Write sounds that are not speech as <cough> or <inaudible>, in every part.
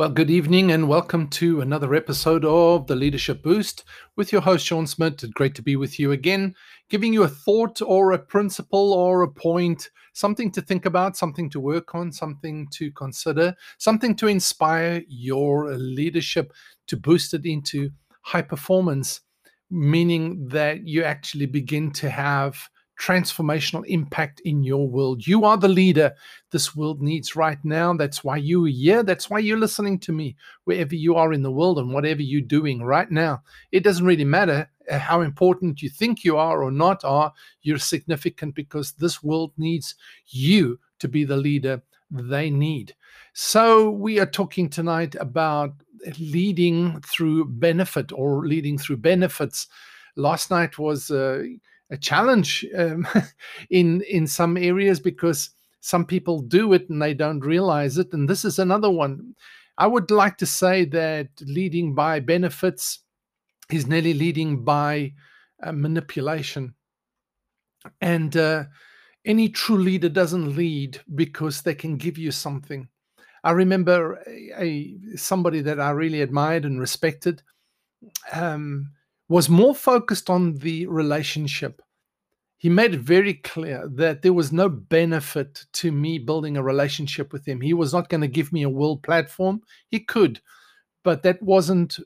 Well, good evening and welcome to another episode of the Leadership Boost with your host, Shaun Smith. It's Great to be with you again, giving you a thought or a principle or a point, something to think about, something to work on, something to consider, something to inspire your leadership to boost it into high performance, meaning that you actually begin to have transformational impact in your world. You are the leader this world needs right now. That's why you are here. That's why you're listening to me, wherever you are in the world and whatever you're doing right now. It doesn't really matter uh, how important you think you are or not are. You're significant because this world needs you to be the leader they need. So, we are talking tonight about leading through benefit or leading through benefits. Last night was. Uh, a challenge um, <laughs> in in some areas because some people do it and they don't realize it. And this is another one. I would like to say that leading by benefits is nearly leading by uh, manipulation. And uh, any true leader doesn't lead because they can give you something. I remember a, a somebody that i really admired and respected um, was more focused on the relationship. He made it very clear that there was no benefit to me building a relationship with him. He was not going to give me a world platform. He could, but that wasn't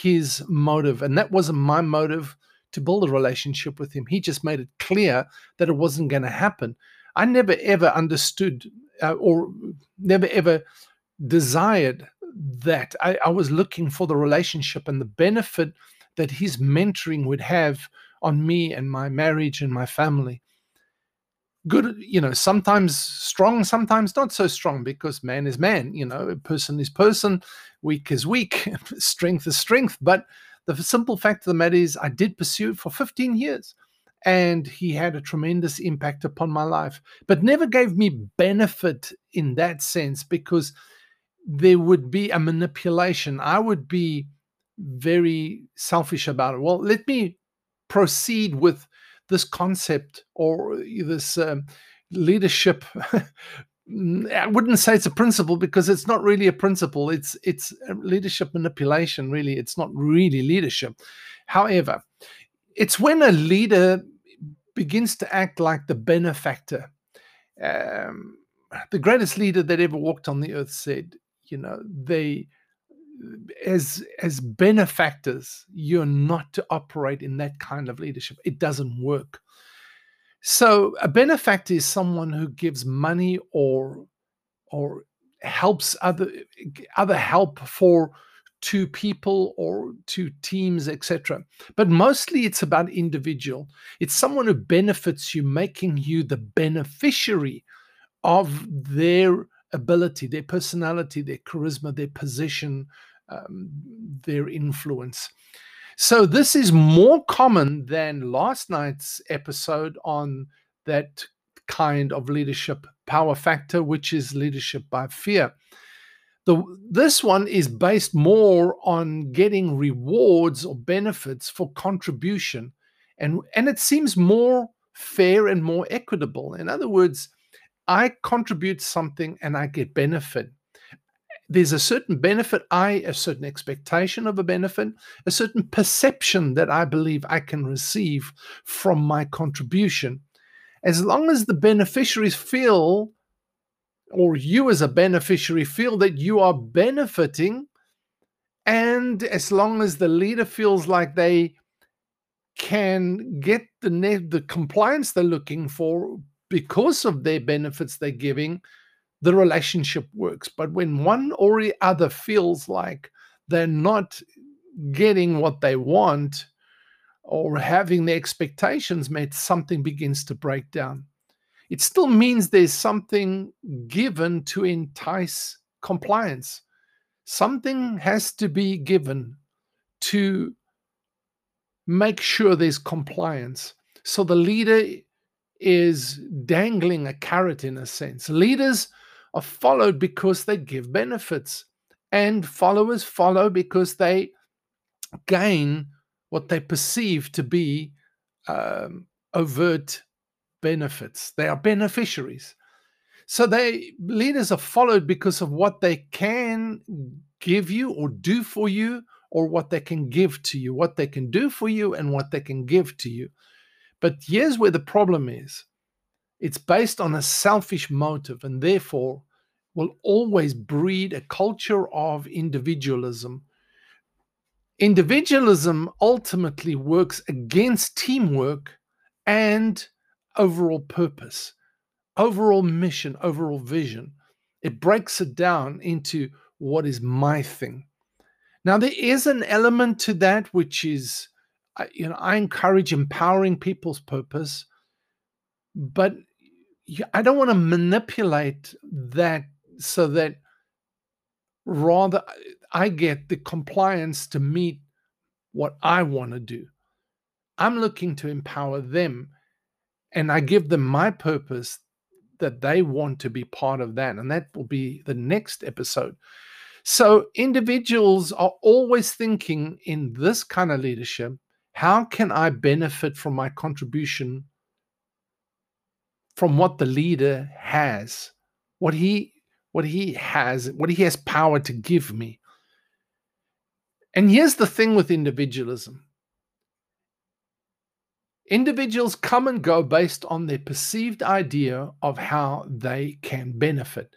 his motive. And that wasn't my motive to build a relationship with him. He just made it clear that it wasn't going to happen. I never ever understood uh, or never ever desired that. I, I was looking for the relationship and the benefit that his mentoring would have on me and my marriage and my family. Good, you know, sometimes strong, sometimes not so strong because man is man, you know, person is person, weak is weak, <laughs> strength is strength. But the simple fact of the matter is, I did pursue it for 15 years and he had a tremendous impact upon my life, but never gave me benefit in that sense because there would be a manipulation. I would be very selfish about it. Well, let me proceed with this concept or this um, leadership. <laughs> I wouldn't say it's a principle because it's not really a principle. It's it's leadership manipulation. Really, it's not really leadership. However, it's when a leader begins to act like the benefactor. Um, the greatest leader that ever walked on the earth said, you know, they as as benefactors you're not to operate in that kind of leadership. It doesn't work. So a benefactor is someone who gives money or or helps other other help for to people or to teams etc but mostly it's about individual. It's someone who benefits you making you the beneficiary of their ability their personality their charisma their position um, their influence. So this is more common than last night's episode on that kind of leadership power factor, which is leadership by fear. The, this one is based more on getting rewards or benefits for contribution, and, and it seems more fair and more equitable. In other words, I contribute something and I get benefit there's a certain benefit, I a certain expectation of a benefit, a certain perception that I believe I can receive from my contribution. As long as the beneficiaries feel, or you as a beneficiary feel that you are benefiting, and as long as the leader feels like they can get the the compliance they're looking for because of their benefits they're giving, the relationship works. But when one or the other feels like they're not getting what they want or having their expectations met, something begins to break down. It still means there's something given to entice compliance. Something has to be given to make sure there's compliance. So the leader is dangling a carrot in a sense. Leaders are followed because they give benefits, and followers follow because they gain what they perceive to be um, overt benefits. They are beneficiaries. So they leaders are followed because of what they can give you or do for you, or what they can give to you, what they can do for you, and what they can give to you. But here's where the problem is it's based on a selfish motive and therefore will always breed a culture of individualism. Individualism ultimately works against teamwork and overall purpose, overall mission, overall vision. It breaks it down into what is my thing. Now, there is an element to that which is, you know, I encourage empowering people's purpose, but I don't want to manipulate that so that rather I get the compliance to meet what I want to do. I'm looking to empower them and I give them my purpose that they want to be part of that. And that will be the next episode. So individuals are always thinking in this kind of leadership how can I benefit from my contribution from what the leader has, what he what he has, what he has power to give me. And here's the thing with individualism. Individuals come and go based on their perceived idea of how they can benefit.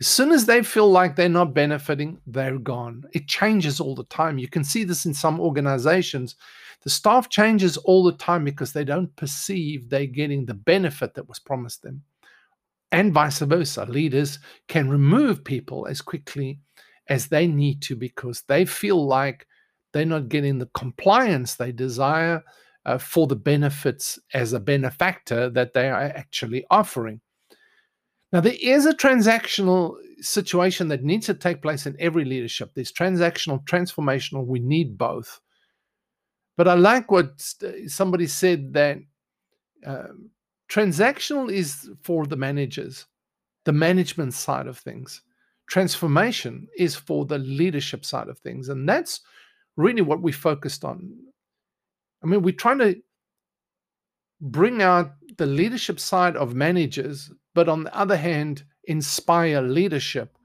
As soon as they feel like they're not benefiting, they're gone. It changes all the time. You can see this in some organizations. The staff changes all the time because they don't perceive they're getting the benefit that was promised them. And vice versa. Leaders can remove people as quickly as they need to because they feel like they're not getting the compliance they desire uh, for the benefits as a benefactor that they are actually offering. Now, there is a transactional situation that needs to take place in every leadership. There's transactional, transformational. We need both. But I like what somebody said that uh, transactional is for the managers, the management side of things. Transformation is for the leadership side of things. And that's really what we focused on I mean, we're trying to bring out the leadership side of managers, but on the other hand, inspire leadership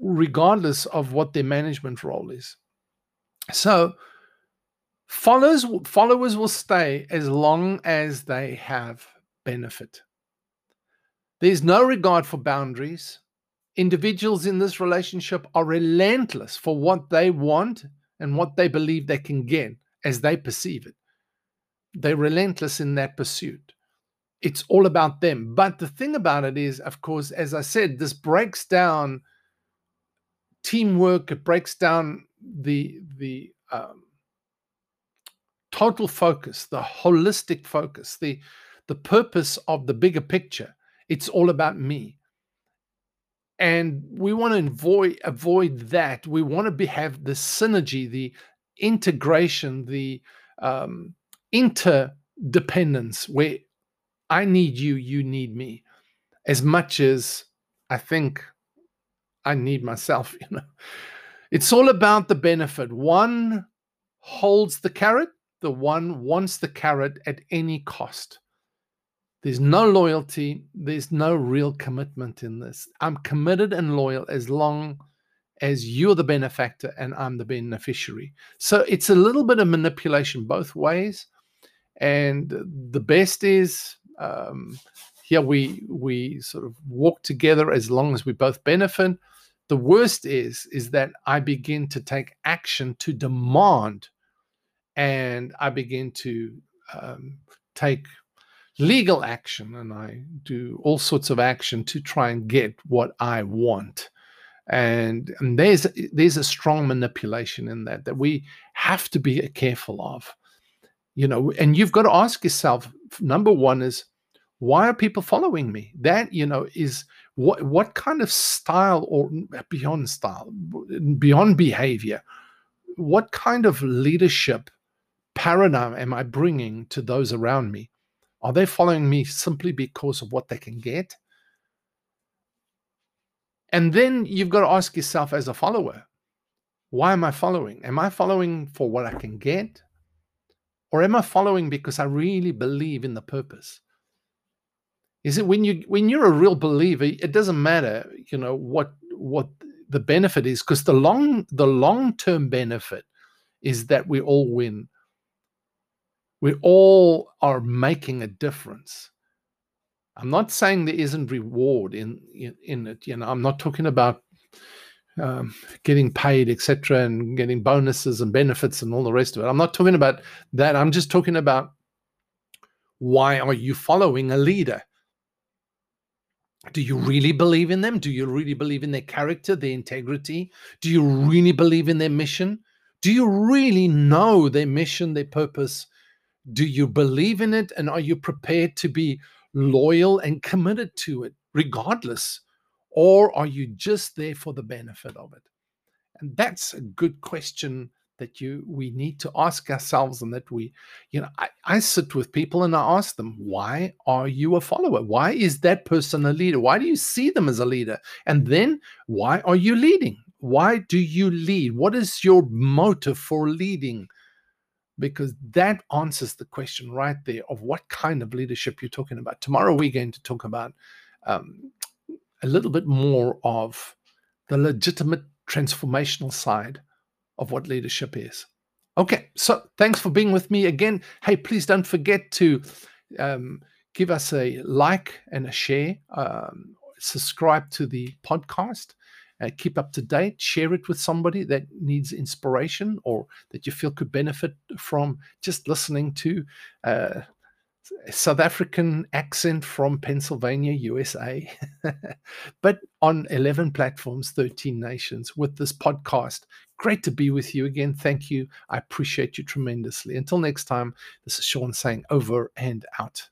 regardless of what their management role is. So, followers followers will stay as long as they have benefit. There's no regard for boundaries. Individuals in this relationship are relentless for what they want and what they believe they can get as they perceive it. They're relentless in that pursuit. It's all about them. But the thing about it is, of course, as I said, this breaks down teamwork. It breaks down the the um, total focus, the holistic focus, the the purpose of the bigger picture. It's all about me and we want to avoid avoid that we want to be, have the synergy the integration the um, interdependence where i need you you need me as much as i think i need myself <laughs> you know it's all about the benefit one holds the carrot the one wants the carrot at any cost there's no loyalty. There's no real commitment in this. I'm committed and loyal as long as you're the benefactor and I'm the beneficiary. So it's a little bit of manipulation both ways. And the best is um, here we we sort of walk together as long as we both benefit. The worst is is that I begin to take action to demand, and I begin to um, take legal action and I do all sorts of action to try and get what I want. And, and there's there's a strong manipulation in that that we have to be careful of. You know, and you've got to ask yourself number one is Why are people following me? That, you know, is what what kind of style or beyond style, beyond behavior, what kind of leadership paradigm am I bringing to those around me? Are they following me simply because of what they can get? And then you've got to ask yourself as a follower, why am I following? Am I following for what I can get? Or am I following because I really believe in the purpose? Is it when you when you're a real believer, it doesn't matter, you know, what what the benefit is, because the long the long-term benefit is that we all win. We all are making a difference. I'm not saying there isn't reward in in, in it. You know, I'm not talking about um, getting paid, etc., and getting bonuses and benefits and all the rest of it. I'm not talking about that. I'm just talking about why are you following a leader? Do you really believe in them? Do you really believe in their character, their integrity? Do you really believe in their mission? Do you really know their mission, their purpose? Do you believe in it? And are you prepared to be loyal and committed to it, regardless or are you just there for the benefit of it? And that's a good question that you we need to ask ourselves and that we you know I, I sit with people and i ask them why are you a follower? Why is that person a leader? Why do you see them as a leader? And then why are you leading? Why do you lead? What is your motive for leading? Because that answers the question right there of what kind of leadership you're talking about. Tomorrow we're going to talk about um, a little bit more of the legitimate transformational side of what leadership is. Okay, so thanks for being with me again. Hey, please don't forget to um, give us a like and a share, um, subscribe to the podcast. Uh, keep up to date, share it with somebody that needs inspiration or that you feel could benefit from just listening to uh, South African accent from Pennsylvania, USA, <laughs> but on 11 platforms, 13 nations with this podcast. Great to be with you again. Thank you. I appreciate you tremendously. Until next time, this is Shaun saying over and out.